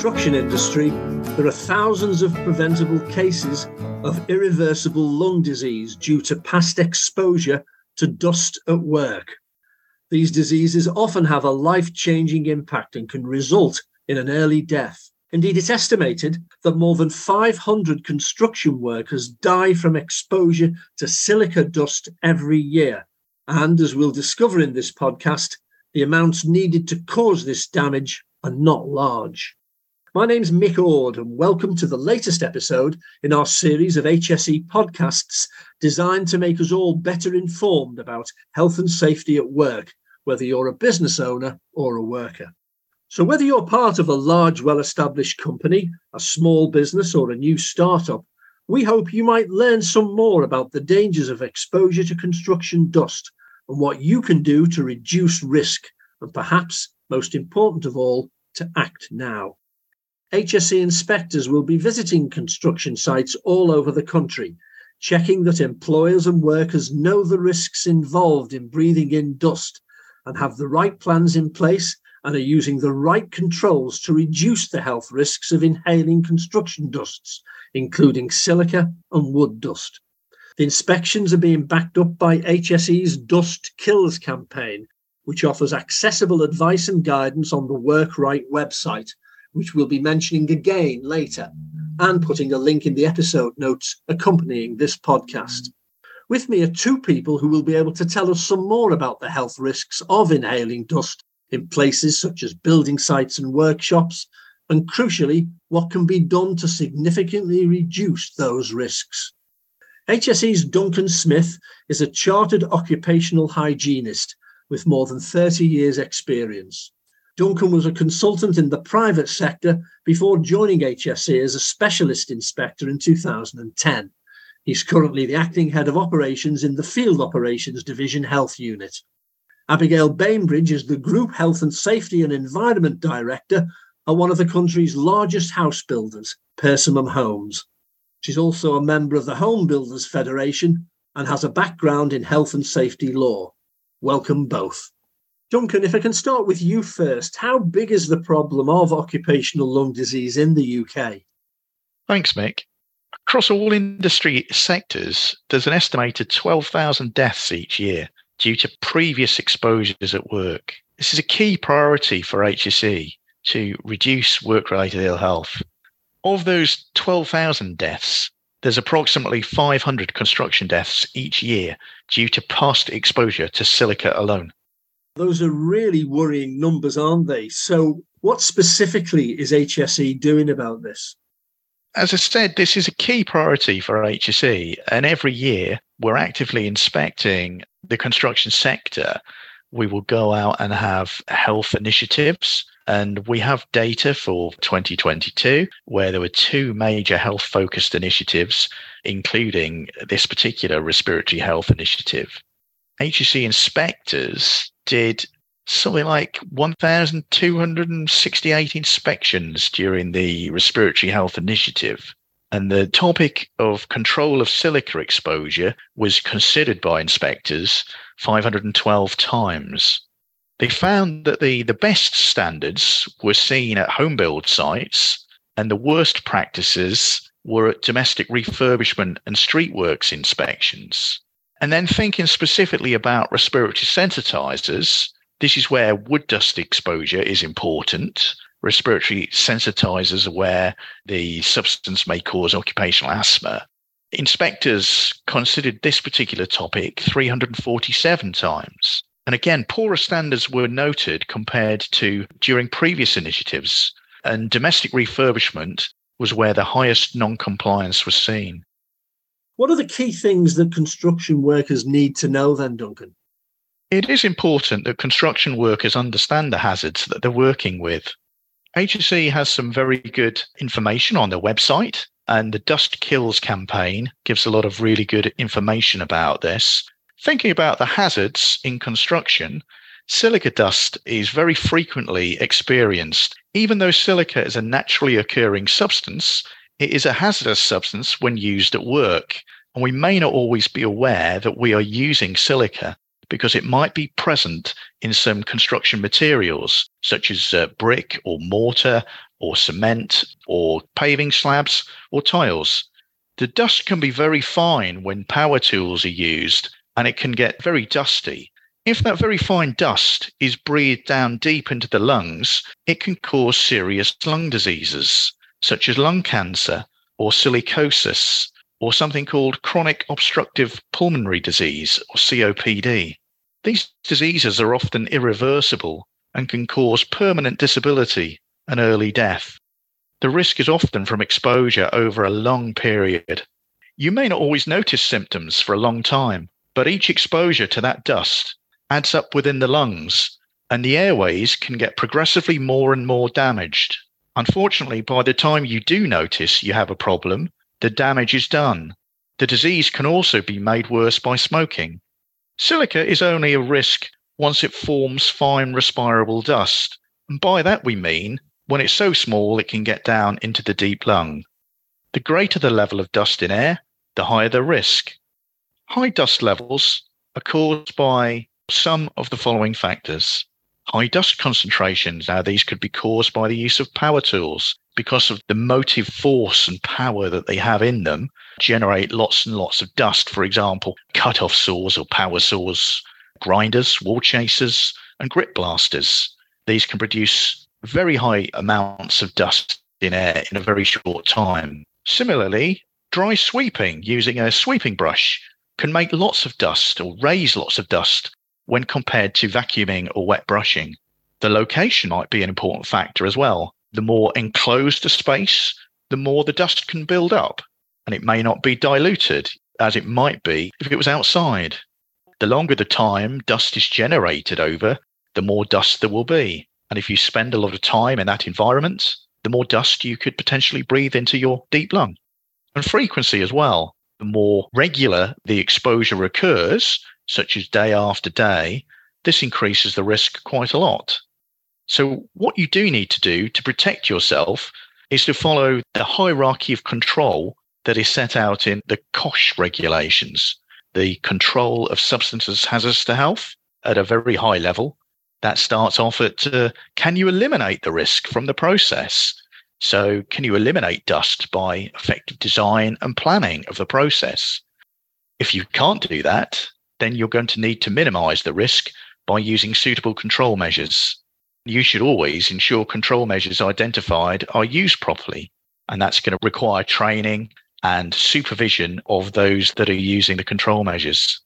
construction industry, there are thousands of preventable cases of irreversible lung disease due to past exposure to dust at work. These diseases often have a life changing impact and can result in an early death. Indeed, it's estimated that more than 500 construction workers die from exposure to silica dust every year. And as we'll discover in this podcast, the amounts needed to cause this damage are not large. My name's Mick Ord, and welcome to the latest episode in our series of HSE podcasts designed to make us all better informed about health and safety at work, whether you're a business owner or a worker. So, whether you're part of a large, well established company, a small business, or a new startup, we hope you might learn some more about the dangers of exposure to construction dust and what you can do to reduce risk, and perhaps, most important of all, to act now. HSE inspectors will be visiting construction sites all over the country, checking that employers and workers know the risks involved in breathing in dust and have the right plans in place and are using the right controls to reduce the health risks of inhaling construction dusts, including silica and wood dust. The inspections are being backed up by HSE's Dust Kills campaign, which offers accessible advice and guidance on the Work Right website, which we'll be mentioning again later, and putting a link in the episode notes accompanying this podcast. With me are two people who will be able to tell us some more about the health risks of inhaling dust in places such as building sites and workshops, and crucially, what can be done to significantly reduce those risks. HSE's Duncan Smith is a chartered occupational hygienist with more than 30 years' experience. Duncan was a consultant in the private sector before joining HSE as a specialist inspector in 2010. He's currently the acting head of operations in the Field Operations Division Health Unit. Abigail Bainbridge is the Group Health and Safety and Environment Director at one of the country's largest house builders, Persimmon Homes. She's also a member of the Home Builders Federation and has a background in health and safety law. Welcome both. Duncan, if I can start with you first, how big is the problem of occupational lung disease in the UK? Thanks, Mick. Across all industry sectors, there's an estimated 12,000 deaths each year due to previous exposures at work. This is a key priority for HSE to reduce work related ill health. Of those 12,000 deaths, there's approximately 500 construction deaths each year due to past exposure to silica alone. Those are really worrying numbers, aren't they? So, what specifically is HSE doing about this? As I said, this is a key priority for HSE, and every year we're actively inspecting the construction sector. We will go out and have health initiatives. And we have data for 2022 where there were two major health focused initiatives, including this particular respiratory health initiative. HSE inspectors did something like 1,268 inspections during the Respiratory Health Initiative. And the topic of control of silica exposure was considered by inspectors 512 times. They found that the, the best standards were seen at home build sites, and the worst practices were at domestic refurbishment and street works inspections. And then thinking specifically about respiratory sensitizers, this is where wood dust exposure is important. Respiratory sensitizers are where the substance may cause occupational asthma. Inspectors considered this particular topic 347 times. And again, poorer standards were noted compared to during previous initiatives. And domestic refurbishment was where the highest non compliance was seen. What are the key things that construction workers need to know then, Duncan? It is important that construction workers understand the hazards that they're working with. HSE has some very good information on their website, and the Dust Kills campaign gives a lot of really good information about this. Thinking about the hazards in construction, silica dust is very frequently experienced. Even though silica is a naturally occurring substance, it is a hazardous substance when used at work. And we may not always be aware that we are using silica because it might be present in some construction materials, such as uh, brick or mortar or cement or paving slabs or tiles. The dust can be very fine when power tools are used and it can get very dusty. If that very fine dust is breathed down deep into the lungs, it can cause serious lung diseases, such as lung cancer or silicosis, or something called chronic obstructive pulmonary disease, or COPD. These diseases are often irreversible and can cause permanent disability and early death. The risk is often from exposure over a long period. You may not always notice symptoms for a long time, but each exposure to that dust adds up within the lungs, and the airways can get progressively more and more damaged. Unfortunately, by the time you do notice you have a problem, the damage is done. The disease can also be made worse by smoking. Silica is only a risk once it forms fine respirable dust. And by that we mean when it's so small it can get down into the deep lung. The greater the level of dust in air, the higher the risk. High dust levels are caused by some of the following factors. High dust concentrations. Now, these could be caused by the use of power tools because of the motive force and power that they have in them, generate lots and lots of dust. For example, cut off saws or power saws, grinders, wall chasers, and grit blasters. These can produce very high amounts of dust in air in a very short time. Similarly, dry sweeping using a sweeping brush can make lots of dust or raise lots of dust when compared to vacuuming or wet brushing. The location might be an important factor as well. The more enclosed a space, the more the dust can build up, and it may not be diluted as it might be if it was outside. The longer the time dust is generated over, the more dust there will be. And if you spend a lot of time in that environment, the more dust you could potentially breathe into your deep lung. And frequency as well the more regular the exposure occurs, such as day after day, this increases the risk quite a lot. So, what you do need to do to protect yourself is to follow the hierarchy of control that is set out in the COSHH regulations, the control of substances hazardous to health at a very high level. That starts off at uh, can you eliminate the risk from the process? So, can you eliminate dust by effective design and planning of the process? If you can't do that, then you're going to need to minimize the risk by using suitable control measures. You should always ensure control measures identified are used properly, and that's going to require training and supervision of those that are using the control measures.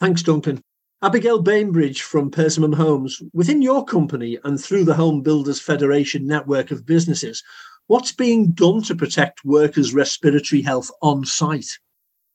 Thanks, Duncan. Abigail Bainbridge from Persimmon Homes, within your company and through the Home Builders Federation network of businesses, what's being done to protect workers' respiratory health on site?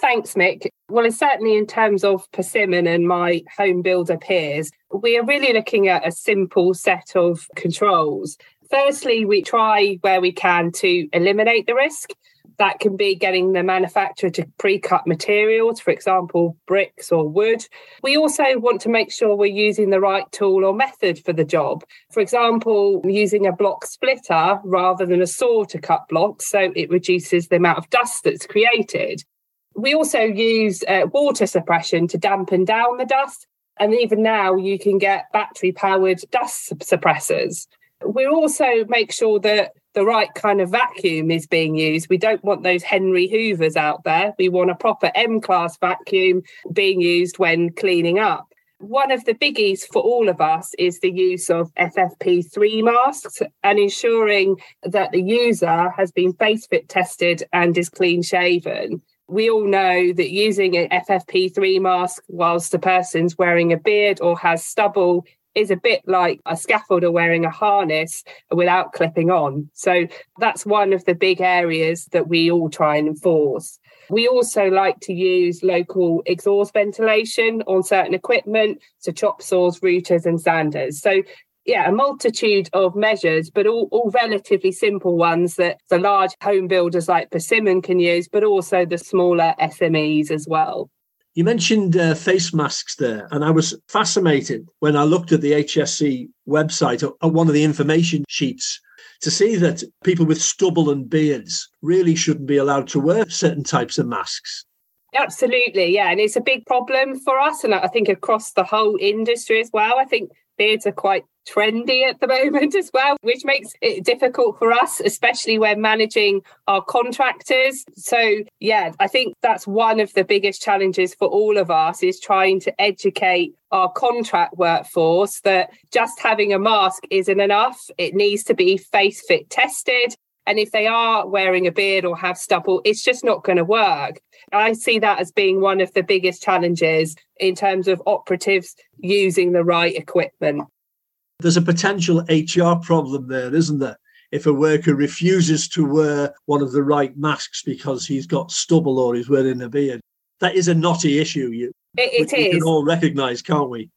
Thanks, Mick. Well, it's certainly in terms of Persimmon and my home builder peers, we are really looking at a simple set of controls. Firstly, we try where we can to eliminate the risk. That can be getting the manufacturer to pre cut materials, for example, bricks or wood. We also want to make sure we're using the right tool or method for the job. For example, using a block splitter rather than a saw to cut blocks, so it reduces the amount of dust that's created. We also use uh, water suppression to dampen down the dust. And even now, you can get battery powered dust suppressors. We also make sure that the right kind of vacuum is being used. We don't want those Henry Hoovers out there. We want a proper M class vacuum being used when cleaning up. One of the biggies for all of us is the use of FFP3 masks and ensuring that the user has been face fit tested and is clean shaven. We all know that using an FFP3 mask whilst the person's wearing a beard or has stubble is a bit like a scaffolder wearing a harness without clipping on. So that's one of the big areas that we all try and enforce. We also like to use local exhaust ventilation on certain equipment, so chop saws, routers, and sanders. So yeah, a multitude of measures, but all, all relatively simple ones that the large home builders like Persimmon can use, but also the smaller SMEs as well. You mentioned uh, face masks there, and I was fascinated when I looked at the HSE website at one of the information sheets to see that people with stubble and beards really shouldn't be allowed to wear certain types of masks. Absolutely, yeah. And it's a big problem for us. And I think across the whole industry as well. I think beards are quite trendy at the moment as well, which makes it difficult for us, especially when managing our contractors. So, yeah, I think that's one of the biggest challenges for all of us is trying to educate our contract workforce that just having a mask isn't enough. It needs to be face fit tested. And if they are wearing a beard or have stubble, it's just not going to work. I see that as being one of the biggest challenges in terms of operatives using the right equipment. There's a potential HR problem there, isn't there? If a worker refuses to wear one of the right masks because he's got stubble or he's wearing a beard, that is a knotty issue. You, it, it is. We can all recognise, can't we?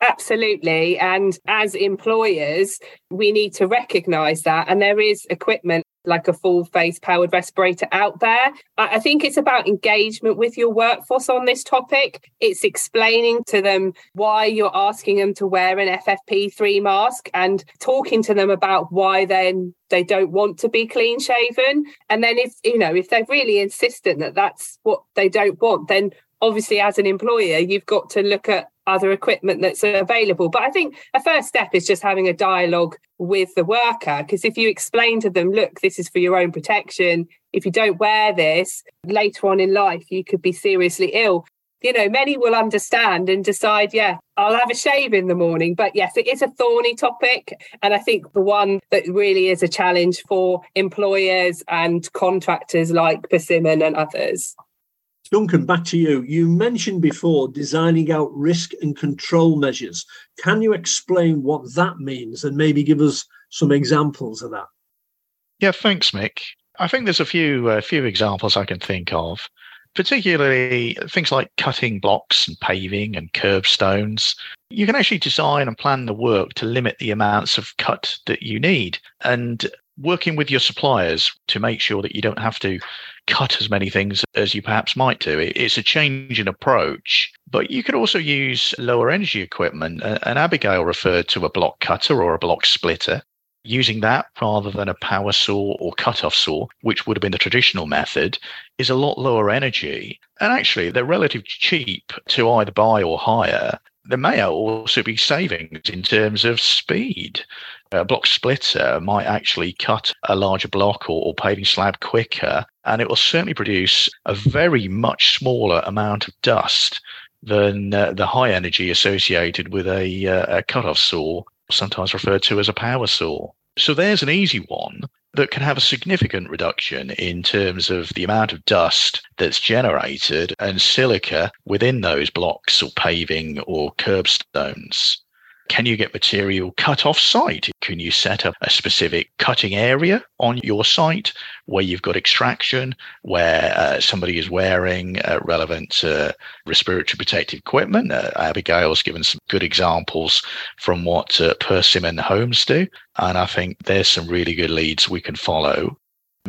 Absolutely. And as employers, we need to recognize that. And there is equipment like a full face powered respirator out there. I think it's about engagement with your workforce on this topic. It's explaining to them why you're asking them to wear an FFP3 mask and talking to them about why then they don't want to be clean shaven. And then if, you know, if they're really insistent that that's what they don't want, then obviously as an employer, you've got to look at other equipment that's available. But I think a first step is just having a dialogue with the worker. Because if you explain to them, look, this is for your own protection. If you don't wear this later on in life, you could be seriously ill. You know, many will understand and decide, yeah, I'll have a shave in the morning. But yes, it is a thorny topic. And I think the one that really is a challenge for employers and contractors like Persimmon and others. Duncan, back to you. You mentioned before designing out risk and control measures. Can you explain what that means and maybe give us some examples of that? Yeah, thanks, Mick. I think there's a few uh, few examples I can think of, particularly things like cutting blocks and paving and curbstones. You can actually design and plan the work to limit the amounts of cut that you need. And working with your suppliers to make sure that you don't have to cut as many things as you perhaps might do. It's a change in approach, but you could also use lower energy equipment. And Abigail referred to a block cutter or a block splitter. Using that rather than a power saw or cut-off saw, which would have been the traditional method, is a lot lower energy. And actually, they're relatively cheap to either buy or hire there may also be savings in terms of speed. A block splitter might actually cut a larger block or, or paving slab quicker, and it will certainly produce a very much smaller amount of dust than uh, the high energy associated with a, uh, a cut-off saw, sometimes referred to as a power saw. So there's an easy one that can have a significant reduction in terms of the amount of dust that's generated and silica within those blocks or paving or curbstones. Can you get material cut off site? Can you set up a specific cutting area on your site where you've got extraction, where uh, somebody is wearing uh, relevant uh, respiratory protective equipment? Uh, Abigail's given some good examples from what uh, Persimmon homes do. And I think there's some really good leads we can follow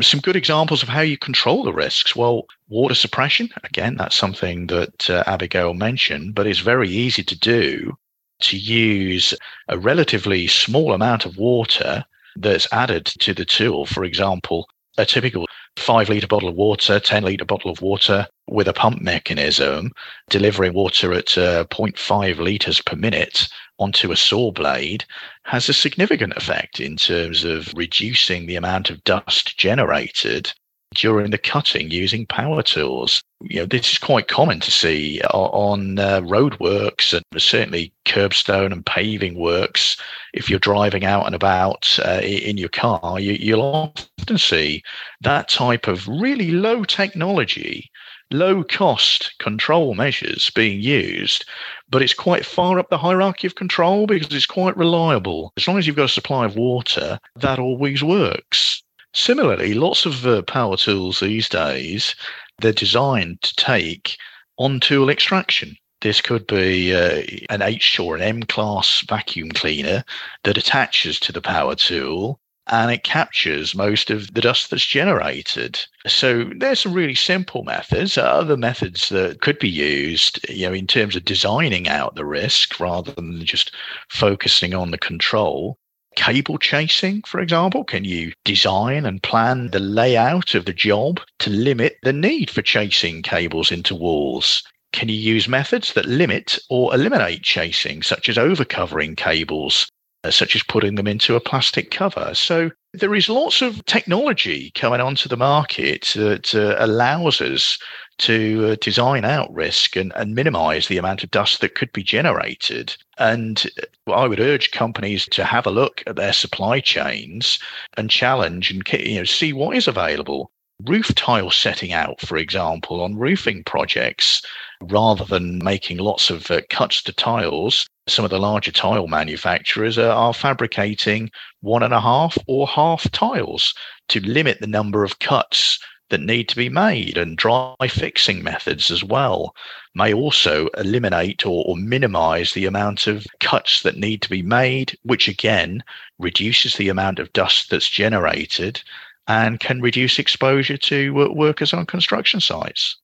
some good examples of how you control the risks. Well, water suppression, again, that's something that uh, Abigail mentioned, but it's very easy to do to use a relatively small amount of water that's added to the tool. For example, a typical five litre bottle of water, 10 litre bottle of water with a pump mechanism delivering water at uh, 0.5 litres per minute onto a saw blade has a significant effect in terms of reducing the amount of dust generated during the cutting using power tools. You know, this is quite common to see on uh, roadworks and certainly curbstone and paving works. If you're driving out and about uh, in your car, you, you'll often see that type of really low technology low cost control measures being used, but it's quite far up the hierarchy of control because it's quite reliable. As long as you've got a supply of water, that always works. Similarly, lots of uh, power tools these days, they're designed to take on tool extraction. This could be uh, an H or an M class vacuum cleaner that attaches to the power tool and it captures most of the dust that's generated. So there's some really simple methods. Other methods that could be used, you know, in terms of designing out the risk rather than just focusing on the control cable chasing, for example? Can you design and plan the layout of the job to limit the need for chasing cables into walls? Can you use methods that limit or eliminate chasing, such as overcovering cables, uh, such as putting them into a plastic cover? So there is lots of technology coming onto the market that uh, allows us to uh, design out risk and, and minimize the amount of dust that could be generated. And uh, I would urge companies to have a look at their supply chains and challenge and you know see what is available. Roof tile setting out, for example, on roofing projects, rather than making lots of uh, cuts to tiles. Some of the larger tile manufacturers are, are fabricating one and a half or half tiles to limit the number of cuts that need to be made and dry fixing methods as well may also eliminate or, or, minimize the amount of cuts that need to be made, which again reduces the amount of dust that's generated and can reduce exposure to uh, workers on construction sites.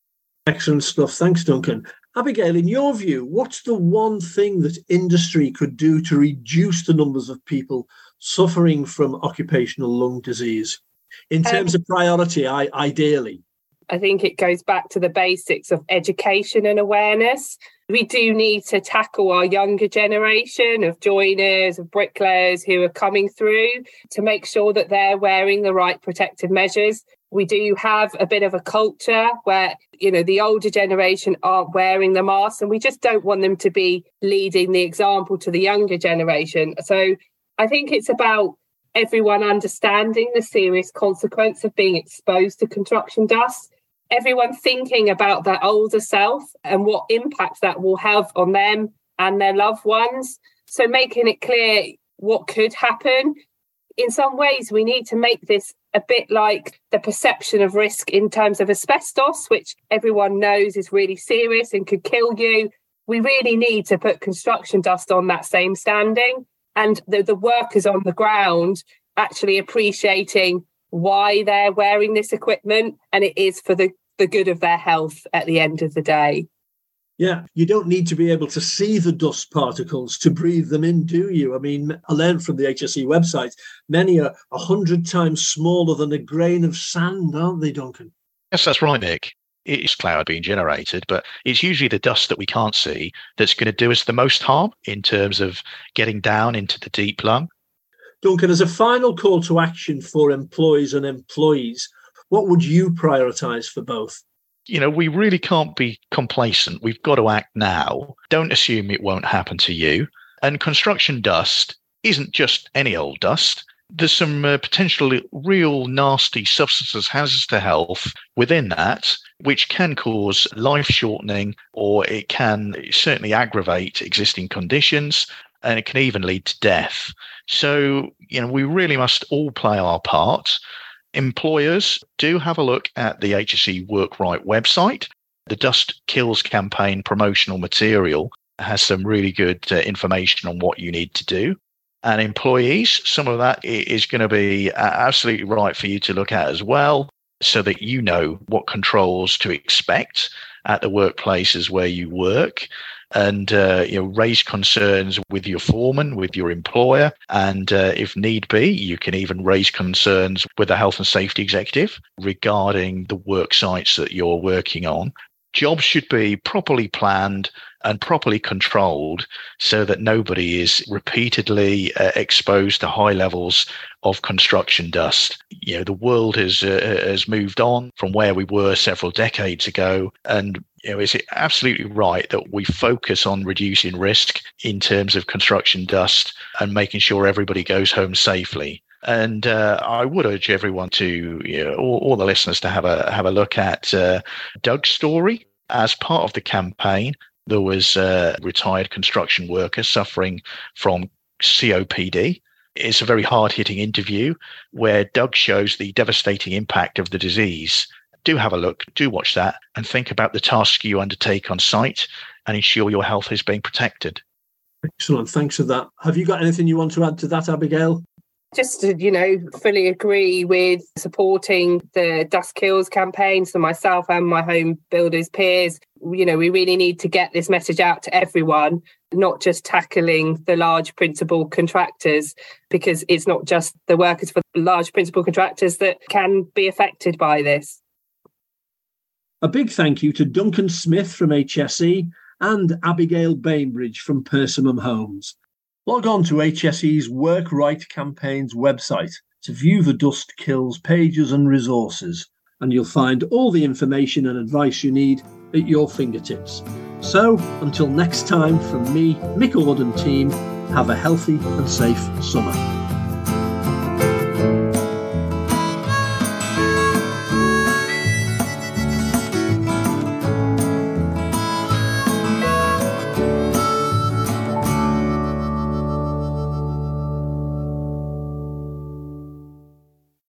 Excellent stuff. Thanks, Duncan. Abigail, in your view, what's the one thing that industry could do to reduce the numbers of people suffering from occupational lung disease? In terms um, of priority, I, ideally? I think it goes back to the basics of education and awareness. We do need to tackle our younger generation of joiners, of bricklayers who are coming through to make sure that they're wearing the right protective measures. We do have a bit of a culture where, you know, the older generation aren't wearing the masks and we just don't want them to be leading the example to the younger generation. So I think it's about everyone understanding the serious consequence of being exposed to construction dust, everyone thinking about their older self and what impact that will have on them and their loved ones. So, making it clear what could happen. In some ways, we need to make this a bit like the perception of risk in terms of asbestos, which everyone knows is really serious and could kill you. We really need to put construction dust on that same standing and the, the workers on the ground actually appreciating why they're wearing this equipment and it is for the, the good of their health at the end of the day. Yeah, you don't need to be able to see the dust particles to breathe them in, do you? I mean, I learned from the HSE website, many are a hundred times smaller than a grain of sand, aren't they, Duncan? Yes, that's right, Nick it's cloud being generated, but it's usually the dust that we can't see that's going to do us the most harm in terms of getting down into the deep lung. Duncan, as a final call to action for employees and employees, what would you prioritize for both? You know, we really can't be complacent. We've got to act now. Don't assume it won't happen to you. And construction dust isn't just any old dust there's some uh, potentially real nasty substances hazards to health within that which can cause life shortening or it can certainly aggravate existing conditions and it can even lead to death. So you know we really must all play our part. Employers do have a look at the hse work right website. The dust kills campaign promotional material has some really good uh, information on what you need to do and employees. Some of that is going to be uh, absolutely right for you to look at as well, so that you know what controls to expect at the workplaces where you work and uh, you know raise concerns with your foreman with your employer and uh, if need be you can even raise concerns with the health and safety executive regarding the work sites that you're working on jobs should be properly planned and properly controlled so that nobody is repeatedly uh, exposed to high levels of construction dust. You know, the world has uh, has moved on from where we were several decades ago, and you know, is it absolutely right that we focus on reducing risk in terms of construction dust and making sure everybody goes home safely? And uh, I would urge everyone to, you know, all, all, the listeners to have a have a look at uh, Doug's story as part of the campaign there was a retired construction worker suffering from COPD. It's a very hard hitting interview where Doug shows the devastating impact of the disease. Do have a look, do watch that, and think about the tasks you undertake on site and ensure your health is being protected. Excellent. Thanks for that. Have you got anything you want to add to that, Abigail? Just to, you know, fully agree with supporting the Dust Kills campaign. So myself and my home builders peers, you know, we really need to get this message out to everyone, not just tackling the large principal contractors, because it's not just the workers for the large principal contractors that can be affected by this. A big thank you to Duncan Smith from HSE and Abigail Bainbridge from Persimmon Homes. Log on to HSE's Work Right campaign's website to view the Dust Kills pages and resources, and you'll find all the information and advice you need at your fingertips. So, until next time, from me, Mick Ord team, have a healthy and safe summer.